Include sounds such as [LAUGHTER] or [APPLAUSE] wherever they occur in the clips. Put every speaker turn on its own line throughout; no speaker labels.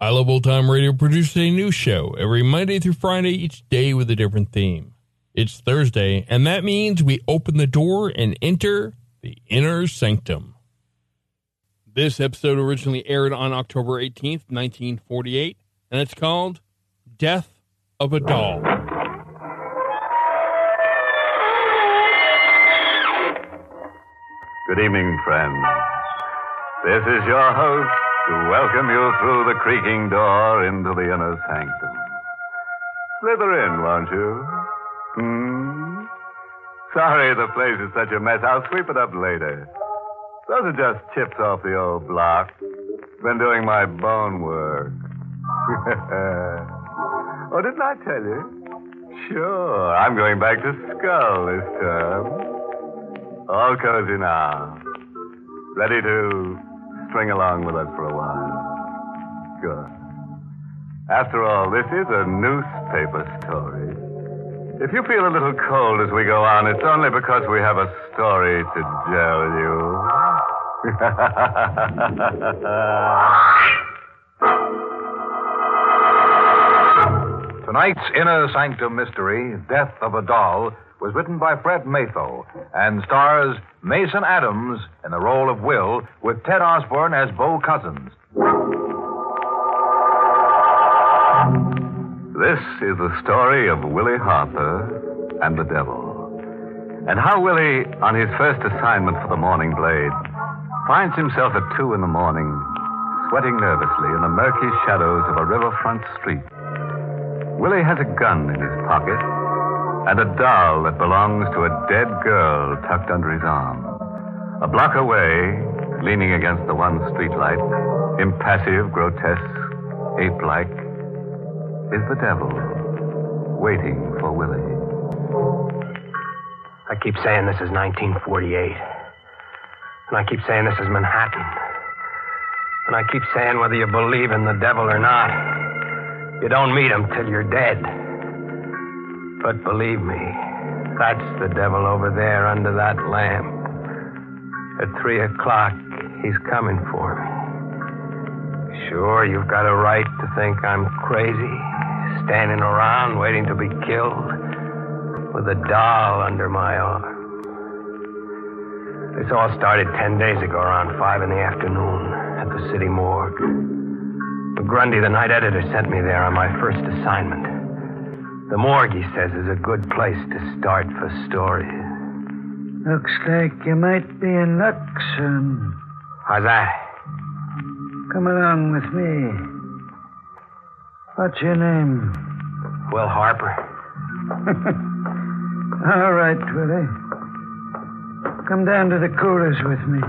I Love Old Time Radio produces a new show every Monday through Friday, each day with a different theme. It's Thursday, and that means we open the door and enter the inner sanctum. This episode originally aired on October 18th, 1948, and it's called Death of a Doll.
Good evening, friends. This is your host to welcome you through the creaking door into the inner sanctum. Slither in, won't you? Hmm? Sorry the place is such a mess. I'll sweep it up later. Those are just chips off the old block. Been doing my bone work. [LAUGHS] oh, didn't I tell you? Sure, I'm going back to Skull this term. All cozy now. Ready to string along with us for a while. Good. After all, this is a newspaper story. If you feel a little cold as we go on, it's only because we have a story to tell you. [LAUGHS]
Tonight's Inner Sanctum Mystery, Death of a Doll, was written by Fred Matho and stars Mason Adams in the role of Will with Ted Osborne as Bo Cousins.
This is the story of Willie Harper and the devil. And how Willie, on his first assignment for the Morning Blade, finds himself at two in the morning, sweating nervously in the murky shadows of a riverfront street. Willie has a gun in his pocket and a doll that belongs to a dead girl tucked under his arm. A block away, leaning against the one streetlight, impassive, grotesque, ape like, is the devil, waiting for Willie.
I keep saying this is 1948. And I keep saying this is Manhattan. And I keep saying whether you believe in the devil or not, you don't meet him till you're dead. But believe me, that's the devil over there under that lamp. At three o'clock, he's coming for me. Sure, you've got a right to think I'm crazy, standing around waiting to be killed with a doll under my arm. This all started ten days ago around five in the afternoon at the city morgue. Grundy, the night editor, sent me there on my first assignment. The morgue, he says, is a good place to start for stories.
Looks like you might be in luck, son.
How's that?
Come along with me. What's your name?
Will Harper. [LAUGHS]
All right, Willie. Come down to the coolers with me.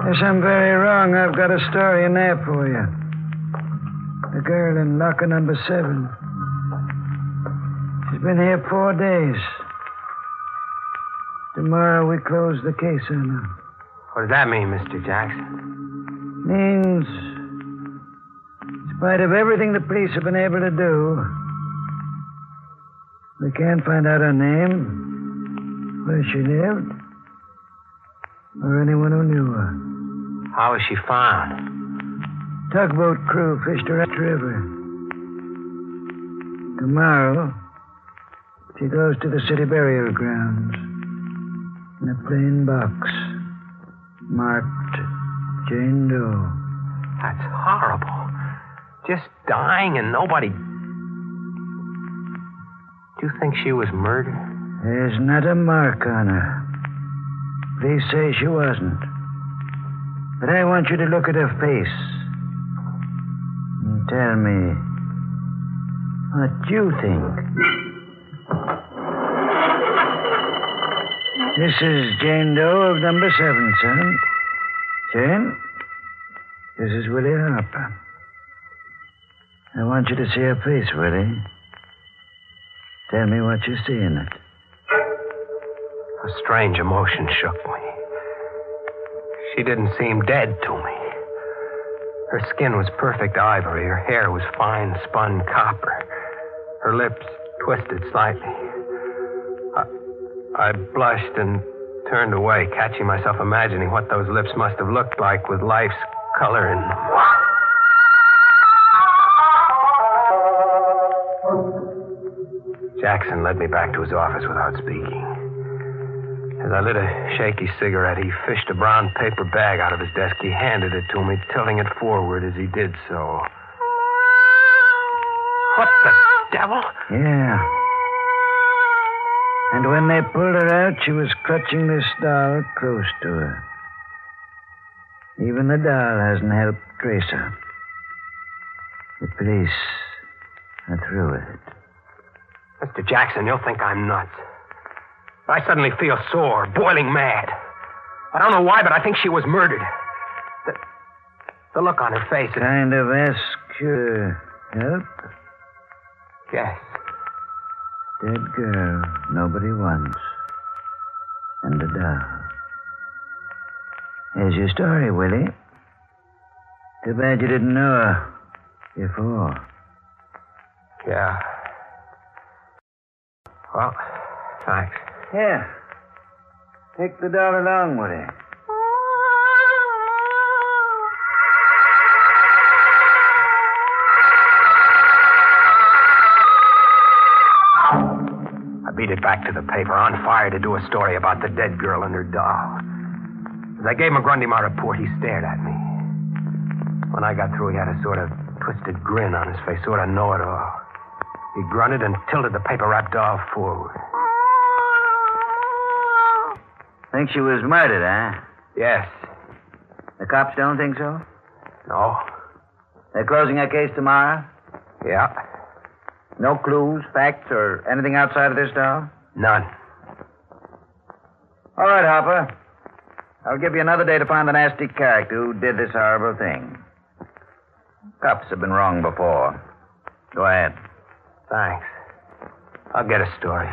Unless I'm very wrong, I've got a story in there for you. The girl in locker number seven. Been here four days. Tomorrow we close the case on her.
What does that mean, Mr. Jackson?
Means, in spite of everything the police have been able to do, We can't find out her name, where she lived, or anyone who knew her.
How was she found?
Tugboat crew fished her the river. Tomorrow, she goes to the city burial grounds in a plain box marked Jane Doe.
That's horrible. Just dying and nobody. Do you think she was murdered?
There's not a mark on her. Police say she wasn't. But I want you to look at her face and tell me what you think. This is Jane Doe of number seven, son. Jane, this is Willie Harper. I want you to see her face, Willie. Tell me what you see in it.
A strange emotion shook me. She didn't seem dead to me. Her skin was perfect ivory. Her hair was fine spun copper. Her lips twisted slightly. I, blushed and turned away, catching myself imagining what those lips must have looked like with life's color them. Jackson led me back to his office without speaking. As I lit a shaky cigarette, he fished a brown paper bag out of his desk. He handed it to me, tilting it forward as he did so. What the devil?
Yeah. And when they pulled her out, she was clutching this doll close to her. Even the doll hasn't helped trace her. The police are through with it.
Mr. Jackson, you'll think I'm nuts. I suddenly feel sore, boiling mad. I don't know why, but I think she was murdered. The, the look on her face.
Kind of ask your help?
yes.
Dead girl nobody wants. And a doll. Here's your story, Willie. Too bad you didn't know her before.
Yeah. Well, thanks.
Here. Take the doll along with
beat it back to the paper, on fire to do a story about the dead girl and her doll. As I gave McGrundy my report, he stared at me. When I got through, he had a sort of twisted grin on his face, sort of know it all. He grunted and tilted the paper wrapped doll forward.
Think she was murdered, eh?
Yes.
The cops don't think so?
No.
They're closing that case tomorrow?
Yeah.
No clues, facts, or anything outside of this doll?
None.
All right, Hopper. I'll give you another day to find the nasty character who did this horrible thing. Cops have been wrong before. Go ahead.
Thanks. I'll get a story.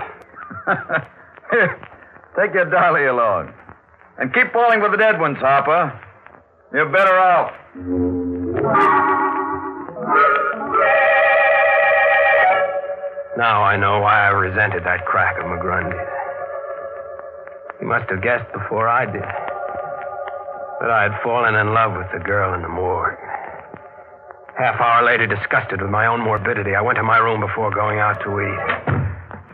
Here, [LAUGHS] take your dolly along. And keep falling for the dead ones, Hopper. You're better off.
Now I know why I resented that crack of McGrundy's. He must have guessed before I did that I had fallen in love with the girl in the morgue. Half hour later, disgusted with my own morbidity, I went to my room before going out to eat.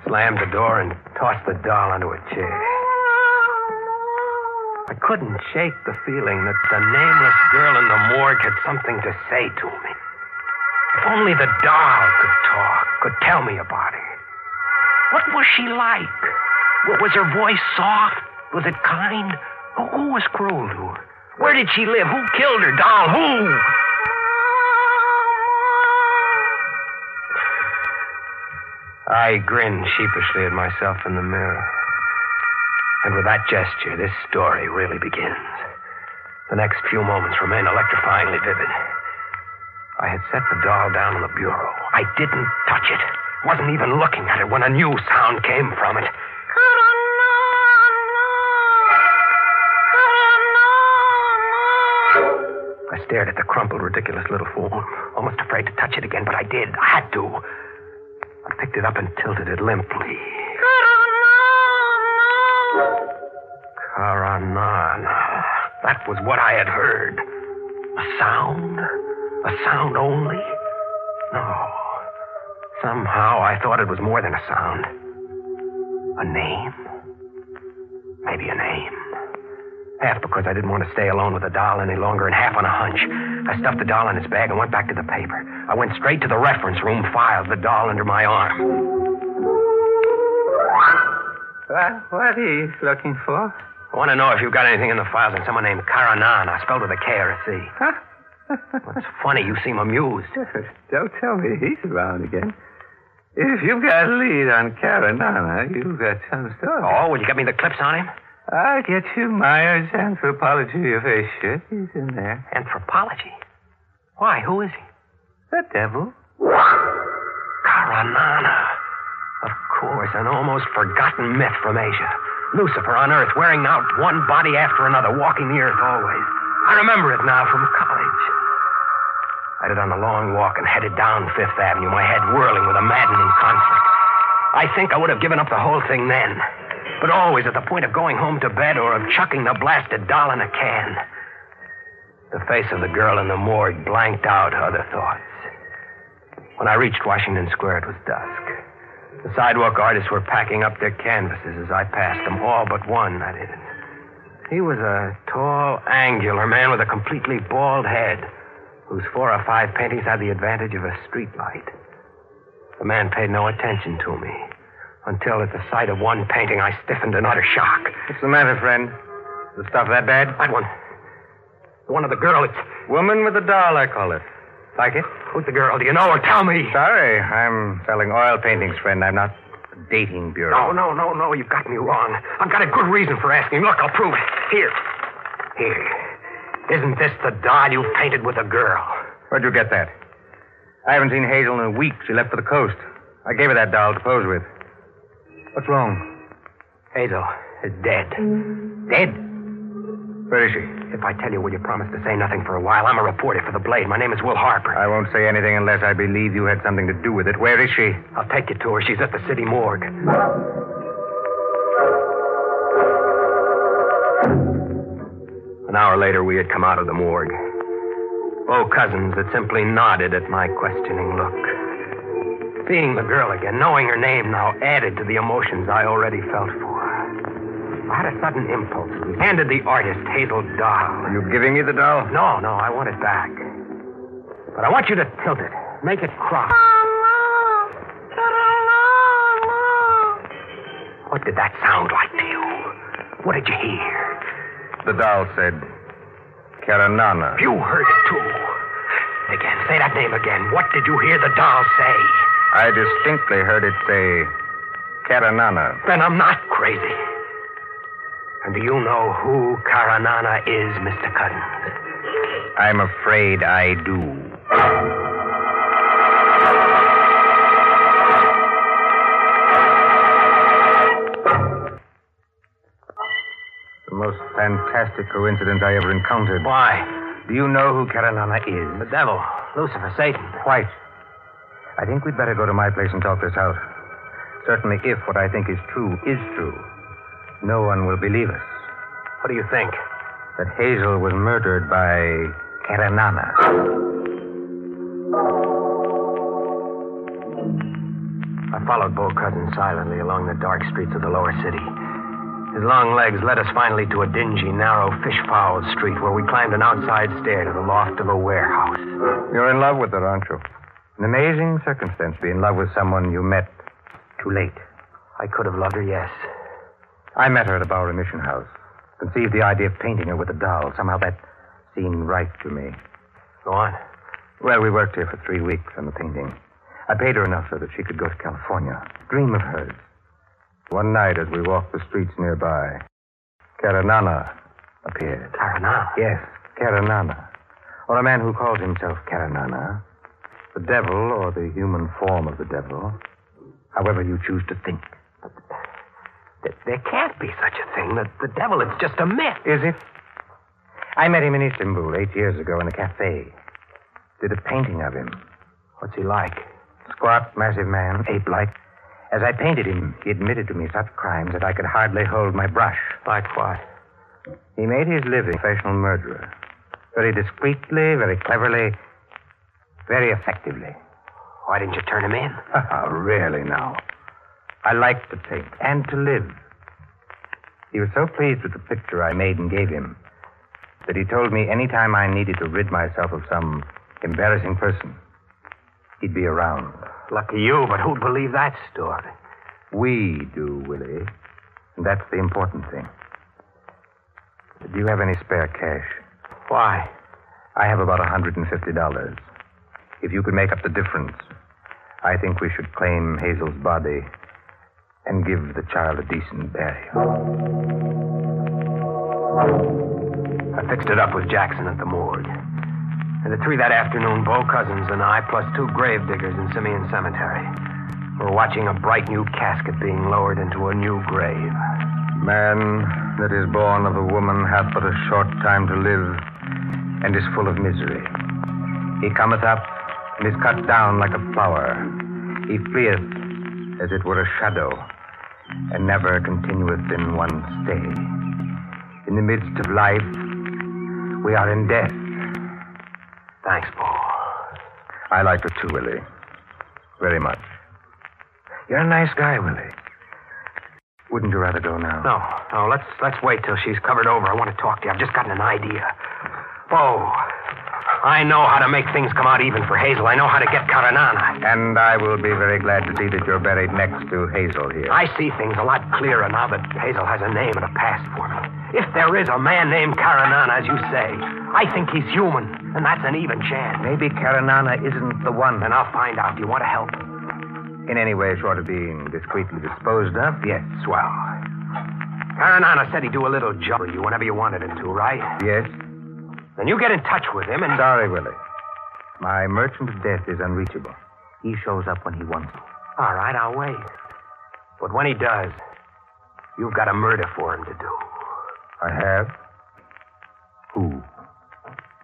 Slammed the door and tossed the doll onto a chair. I couldn't shake the feeling that the nameless girl in the morgue had something to say to me. If only the doll could talk, could tell me about her. What was she like? Was her voice soft? Was it kind? Who was cruel to her? Where did she live? Who killed her? Doll, who? I grinned sheepishly at myself in the mirror. And with that gesture, this story really begins. The next few moments remain electrifyingly vivid. I had set the doll down on the bureau. I didn't touch it. Wasn't even looking at it when a new sound came from it. I stared at the crumpled, ridiculous little form, almost afraid to touch it again, but I did. I had to. I picked it up and tilted it limply. Karanana. That was what I had heard. A sound? A sound only? No. Somehow I thought it was more than a sound. A name? Maybe a name. Half because I didn't want to stay alone with the doll any longer, and half on a hunch. I stuffed the doll in its bag and went back to the paper. I went straight to the reference room, filed the doll under my arm.
What, what are you looking for?
I want to know if you've got anything in the files on someone named Karanana, I spelled with a K or a C.
Huh? [LAUGHS]
What's funny, you seem amused.
Don't tell me he's around again. If you've got a lead on Karanana, you've got some story.
Oh, will you get me the clips on him?
I'll get you Myers' anthropology of a shit. He's in there.
Anthropology? Why? Who is he?
The devil.
Karanana. Of course, an almost forgotten myth from Asia. Lucifer on Earth, wearing out one body after another, walking the earth always. I remember it now from college. I did on a long walk and headed down Fifth Avenue, my head whirling with a maddening conflict. I think I would have given up the whole thing then, but always at the point of going home to bed or of chucking the blasted doll in a can. The face of the girl in the morgue blanked out other thoughts. When I reached Washington Square, it was dusk. The sidewalk artists were packing up their canvases as I passed them, all but one, I did. He was a tall, angular man with a completely bald head, whose four or five paintings had the advantage of a streetlight. The man paid no attention to me until, at the sight of one painting, I stiffened in utter shock.
What's the matter, friend? Is The stuff that bad?
That one. The one of the girl. It's.
Woman with the doll, I call it. Like it?
Who's the girl? Do you know her? Tell me.
Sorry, I'm selling oil paintings, friend. I'm not a dating bureau.
No, no, no, no. You've got me wrong. I've got a good reason for asking. Look, I'll prove it. Here. Here. Isn't this the doll you painted with a girl?
Where'd you get that? I haven't seen Hazel in a week. She left for the coast. I gave her that doll to pose with. What's wrong?
Hazel is dead. Dead?
Where is she?
If I tell you, will you promise to say nothing for a while? I'm a reporter for the Blade. My name is Will Harper.
I won't say anything unless I believe you had something to do with it. Where is she?
I'll take you to her. She's at the city morgue. An hour later, we had come out of the morgue. Bo Cousins had simply nodded at my questioning look. Seeing the girl again, knowing her name now, added to the emotions I already felt for her. I had a sudden impulse. We handed the artist Hazel doll.
Are you giving me the doll?
No, no, I want it back. But I want you to tilt it. Make it cross. What did that sound like to you? What did you hear?
The doll said, Karanana.
You heard it too. Again, say that name again. What did you hear the doll say?
I distinctly heard it say, Karanana.
Then I'm not crazy. And do you know who Karanana is, Mr. Cousins?
I'm afraid I do. Most fantastic coincidence I ever encountered.
Why?
Do you know who Karanana is?
The devil. Lucifer, Satan.
Quite. I think we'd better go to my place and talk this out. Certainly, if what I think is true is true, no one will believe us.
What do you think?
That Hazel was murdered by Karanana.
I followed Bo Cousins silently along the dark streets of the lower city. His long legs led us finally to a dingy, narrow, fish-fouled street where we climbed an outside stair to the loft of a warehouse.
You're in love with her, aren't you? An amazing circumstance to be in love with someone you met too late.
I could have loved her, yes.
I met her at a Bowery Mission House. Conceived the idea of painting her with a doll. Somehow that seemed right to me.
Go on.
Well, we worked here for three weeks on the painting. I paid her enough so that she could go to California. Dream of hers. One night, as we walked the streets nearby, Karanana appeared.
Karanana?
Yes, Karanana. Or a man who calls himself Karanana. The devil, or the human form of the devil. However you choose to think.
There, there can't be such a thing. The, the devil, it's just a myth.
Is it? I met him in Istanbul eight years ago in a cafe. Did a painting of him.
What's he like?
Squat, massive man, ape like. As I painted him, he admitted to me such crimes that I could hardly hold my brush.
Like what?
He made his living professional murderer. Very discreetly, very cleverly, very effectively.
Why didn't you turn him in? [LAUGHS]
Ah, really, now. I like to paint and to live. He was so pleased with the picture I made and gave him that he told me any time I needed to rid myself of some embarrassing person, he'd be around.
Lucky you, but who'd believe that story?
We do, Willie. And that's the important thing. Do you have any spare cash?
Why?
I have about $150. If you could make up the difference, I think we should claim Hazel's body and give the child a decent burial.
I fixed it up with Jackson at the morgue. And at three that afternoon, Bo Cousins and I, plus two grave diggers in Simeon Cemetery, were watching a bright new casket being lowered into a new grave.
Man that is born of a woman hath but a short time to live and is full of misery. He cometh up and is cut down like a flower. He fleeth as it were a shadow and never continueth in one stay. In the midst of life, we are in death.
Thanks, Paul.
I like it too, Willie. Very much. You're a nice guy, Willie. Wouldn't you rather go now?
No, no. Let's let's wait till she's covered over. I want to talk to you. I've just gotten an idea. Bo, I know how to make things come out even for Hazel. I know how to get Karanana.
And I will be very glad to see that you're buried next to Hazel here.
I see things a lot clearer now that Hazel has a name and a past for me. If there is a man named Karanana, as you say, I think he's human, and that's an even chance.
Maybe Karanana isn't the one.
Then I'll find out. Do you want to help?
In any way short of being discreetly disposed of, yes.
Swell. Karanana said he'd do a little job for you whenever you wanted him to, right?
Yes.
Then you get in touch with him and.
Uh, Sorry, Willie. My merchant of death is unreachable. He shows up when he wants to.
All right, I'll wait. But when he does, you've got a murder for him to do.
I have? Who?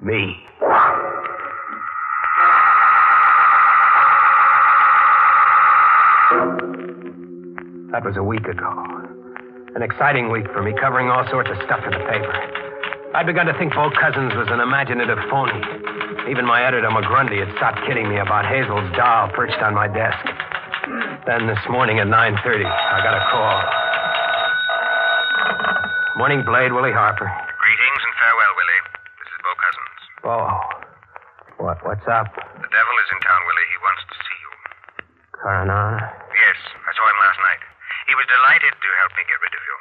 Me. That was a week ago. An exciting week for me, covering all sorts of stuff in the paper. I'd begun to think Bo Cousins was an imaginative phony. Even my editor, McGrundy, had stopped kidding me about Hazel's doll perched on my desk. Then this morning at 9.30, I got a call. Morning, Blade. Willie Harper.
Greetings and farewell, Willie. This is Bo Cousins.
Bo. What, what's up?
The devil is in town, Willie. He wants to see you.
Karanana?
Yes, I saw him last night. He was delighted to help me get rid of you.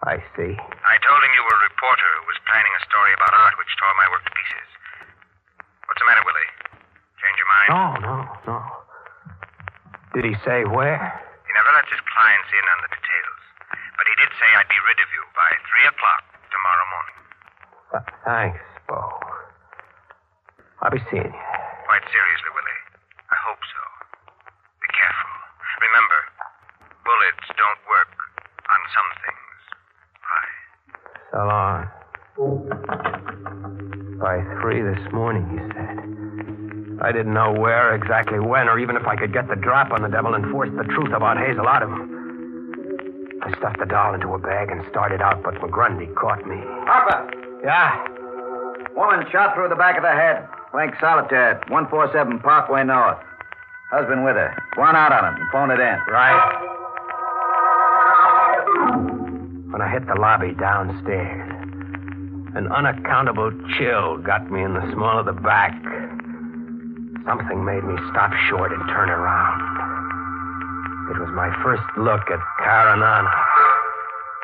I see.
I told him you were a reporter planning a story about art which tore my work to pieces. What's the matter, Willie? Change your mind?
No, no, no. Did he say where?
He never lets his clients in on the details. But he did say I'd be rid of you by 3 o'clock tomorrow morning.
Th- thanks, Bo. I'll be seeing you.
Quite seriously, Willie. I hope so. Be careful. Remember, bullets don't work on some things. Bye.
So long. By three this morning, he said. I didn't know where, exactly when, or even if I could get the drop on the devil and force the truth about Hazel out of him. I stuffed the doll into a bag and started out, but McGrundy caught me.
Harper!
Yeah?
Woman shot through the back of the head. Playing solitaire. 147 Parkway North. Husband with her. Go on out on it and phone it in.
Right. When I hit the lobby downstairs, an unaccountable chill got me in the small of the back. Something made me stop short and turn around. It was my first look at Karanana.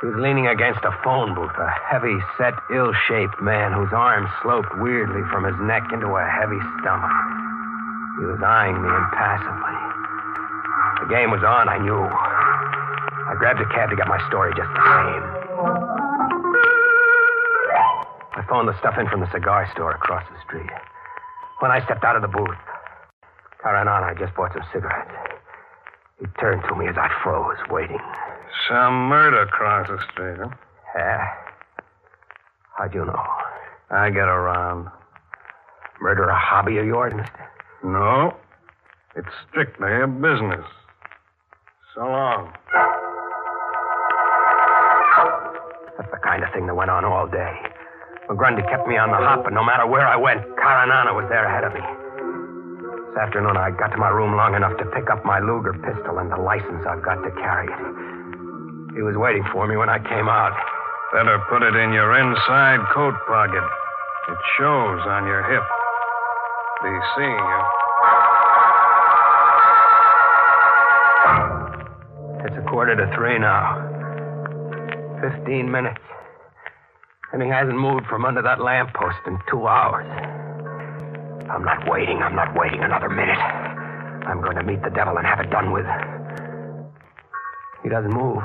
He was leaning against a phone booth, a heavy set, ill shaped man whose arms sloped weirdly from his neck into a heavy stomach. He was eyeing me impassively. The game was on, I knew. I grabbed a cab to get my story just the same. I phoned the stuff in from the cigar store across the street. When I stepped out of the booth, Karanana had just bought some cigarettes. He turned to me as I froze, waiting.
Some murder across the street, huh?
Yeah. How'd you know?
I get around.
Murder a hobby of yours, mister?
No. It's strictly a business. So long.
That's the kind of thing that went on all day. McGrundy kept me on the hop, and no matter where I went, Karanana was there ahead of me. This afternoon, I got to my room long enough to pick up my Luger pistol and the license I've got to carry it. He was waiting for me when I came out.
Better put it in your inside coat pocket. It shows on your hip. Be seeing you.
It's a quarter to three now. Fifteen minutes. And he hasn't moved from under that lamppost in two hours. I'm not waiting. I'm not waiting another minute. I'm going to meet the devil and have it done with. He doesn't move.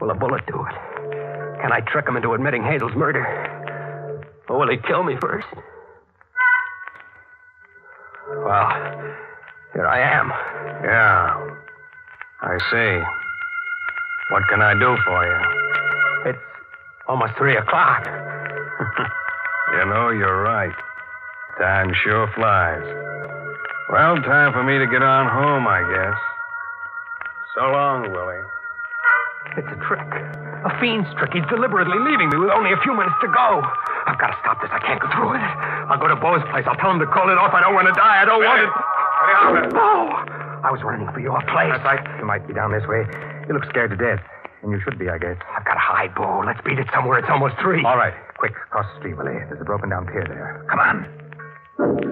Will a bullet do it? Can I trick him into admitting Hazel's murder? Or will he kill me first? Well, here I am.
Yeah. I see. What can I do for you?
Almost three o'clock.
you know, you're right. Time sure flies. Well, time for me to get on home, I guess. So long, Willie.
It's a trick. A fiend's trick. He's deliberately leaving me with only a few minutes to go. I've got to stop this. I can't go through with it. I'll go to Bo's place. I'll tell him to call it off. I don't want to die. I don't want it. Bo! I was running for your place.
That's right. You might be down this way. You look scared to death. And you should be, I guess.
I've got to hide, Bo. Let's beat it somewhere. It's almost three.
All right. Quick, cross the street, Willie. There's a broken down pier there.
Come on.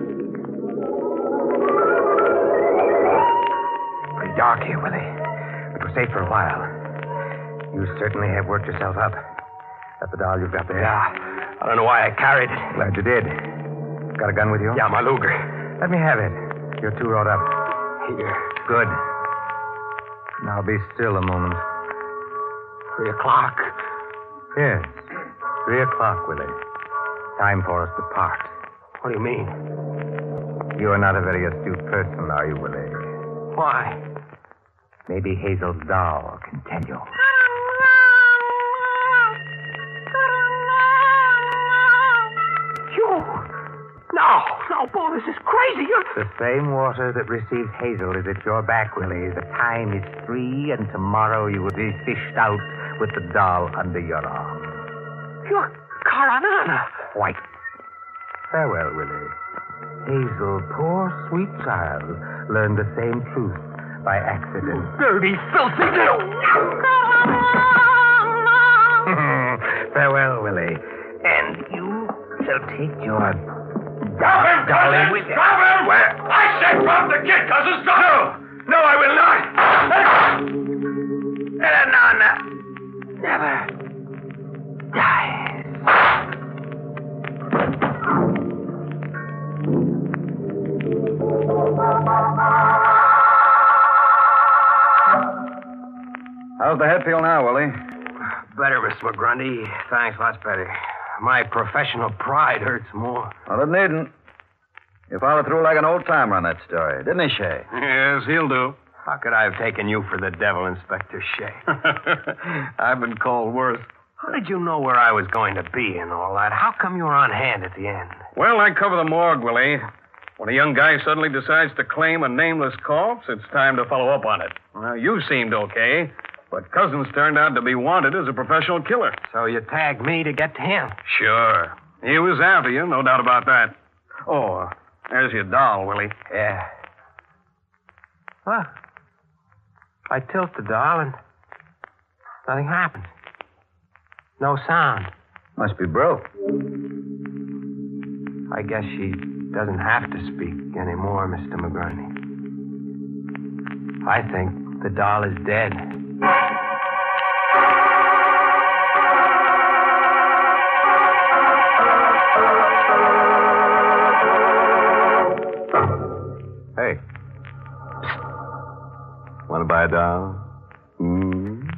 Pretty dark here, Willie. But we're safe for a while. You certainly have worked yourself up. That the doll you've got there?
Yeah. I don't know why I carried it.
Glad you did. Got a gun with you?
Yeah, my Luger.
Let me have it. You're too wrought up.
Here.
Good. Now be still a moment.
Three o'clock.
Yes. Three o'clock, Willie. Time for us to part.
What do you mean?
You are not a very astute person, are you, Willie?
Why?
Maybe Hazel's doll can tell you.
You? No, no, Bo, this is crazy. You're...
The same water that receives Hazel is at your back, Willie. The time is three, and tomorrow you will be fished out with the doll under your arm.
You're Karanana.
Quite. Farewell, Willie. Hazel, poor sweet child, learned the same truth by accident.
Dirty, filthy little. [LAUGHS]
Farewell, Willie. And you shall take your
him,
darling with you.
Him! Where? I said drop the kid, cousin. Stop him! No, I will not. [LAUGHS]
Eleanor never dies.
How's the head feel now, Willie?
Better, Mr. McGrundy. Thanks, lots better. My professional pride hurts more.
Well, it needn't. You followed through like an old timer on that story, didn't he, Shea?
Yes, he'll do.
How could I have taken you for the devil, Inspector Shea? [LAUGHS]
I've been called worse.
How did you know where I was going to be and all that? How come you were on hand at the end?
Well, I cover the morgue, Willie. When a young guy suddenly decides to claim a nameless corpse, it's time to follow up on it. Well, you seemed okay, but Cousins turned out to be wanted as a professional killer.
So you tagged me to get to him.
Sure. He was after you, no doubt about that. Oh, there's your doll, Willie.
Yeah. Well, I tilt the doll and nothing happens. No sound.
Must be broke.
I guess she doesn't have to speak anymore, Mr. McGurney. I think the doll is dead.
Doll? Hmm?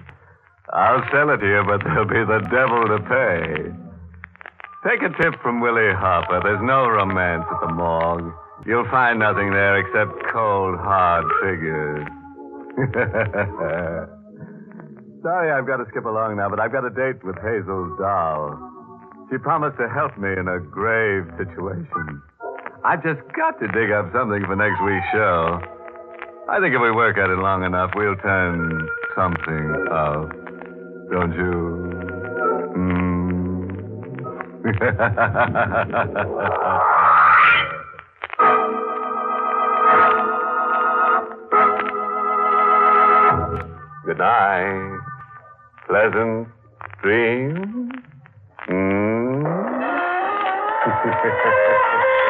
I'll sell it to you, but there'll be the devil to pay. Take a tip from Willie Harper. There's no romance at the morgue. You'll find nothing there except cold, hard figures. [LAUGHS] Sorry I've got to skip along now, but I've got a date with Hazel's doll. She promised to help me in a grave situation. I've just got to dig up something for next week's show. I think if we work at it long enough, we'll turn something out. Don't you? [LAUGHS] Good night. Pleasant dreams. Mm. [LAUGHS]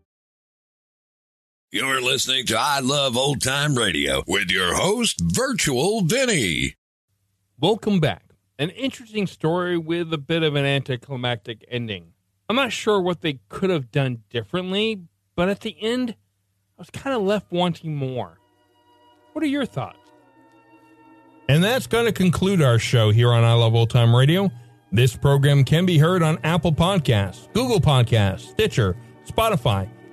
You're listening to I Love Old Time Radio with your host, Virtual Vinny.
Welcome back. An interesting story with a bit of an anticlimactic ending. I'm not sure what they could have done differently, but at the end, I was kind of left wanting more. What are your thoughts? And that's going to conclude our show here on I Love Old Time Radio. This program can be heard on Apple Podcasts, Google Podcasts, Stitcher, Spotify,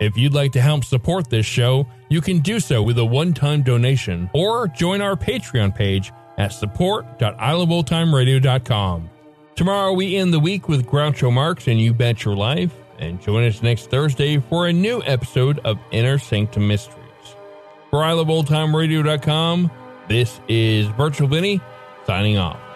If you'd like to help support this show, you can do so with a one-time donation or join our Patreon page at support.iloveoldtimeradio.com. Tomorrow we end the week with Groucho Marx and You Bet Your Life, and join us next Thursday for a new episode of Inner Sanctum Mysteries. For iloveoldtimeradio.com, this is Virtual Vinny signing off.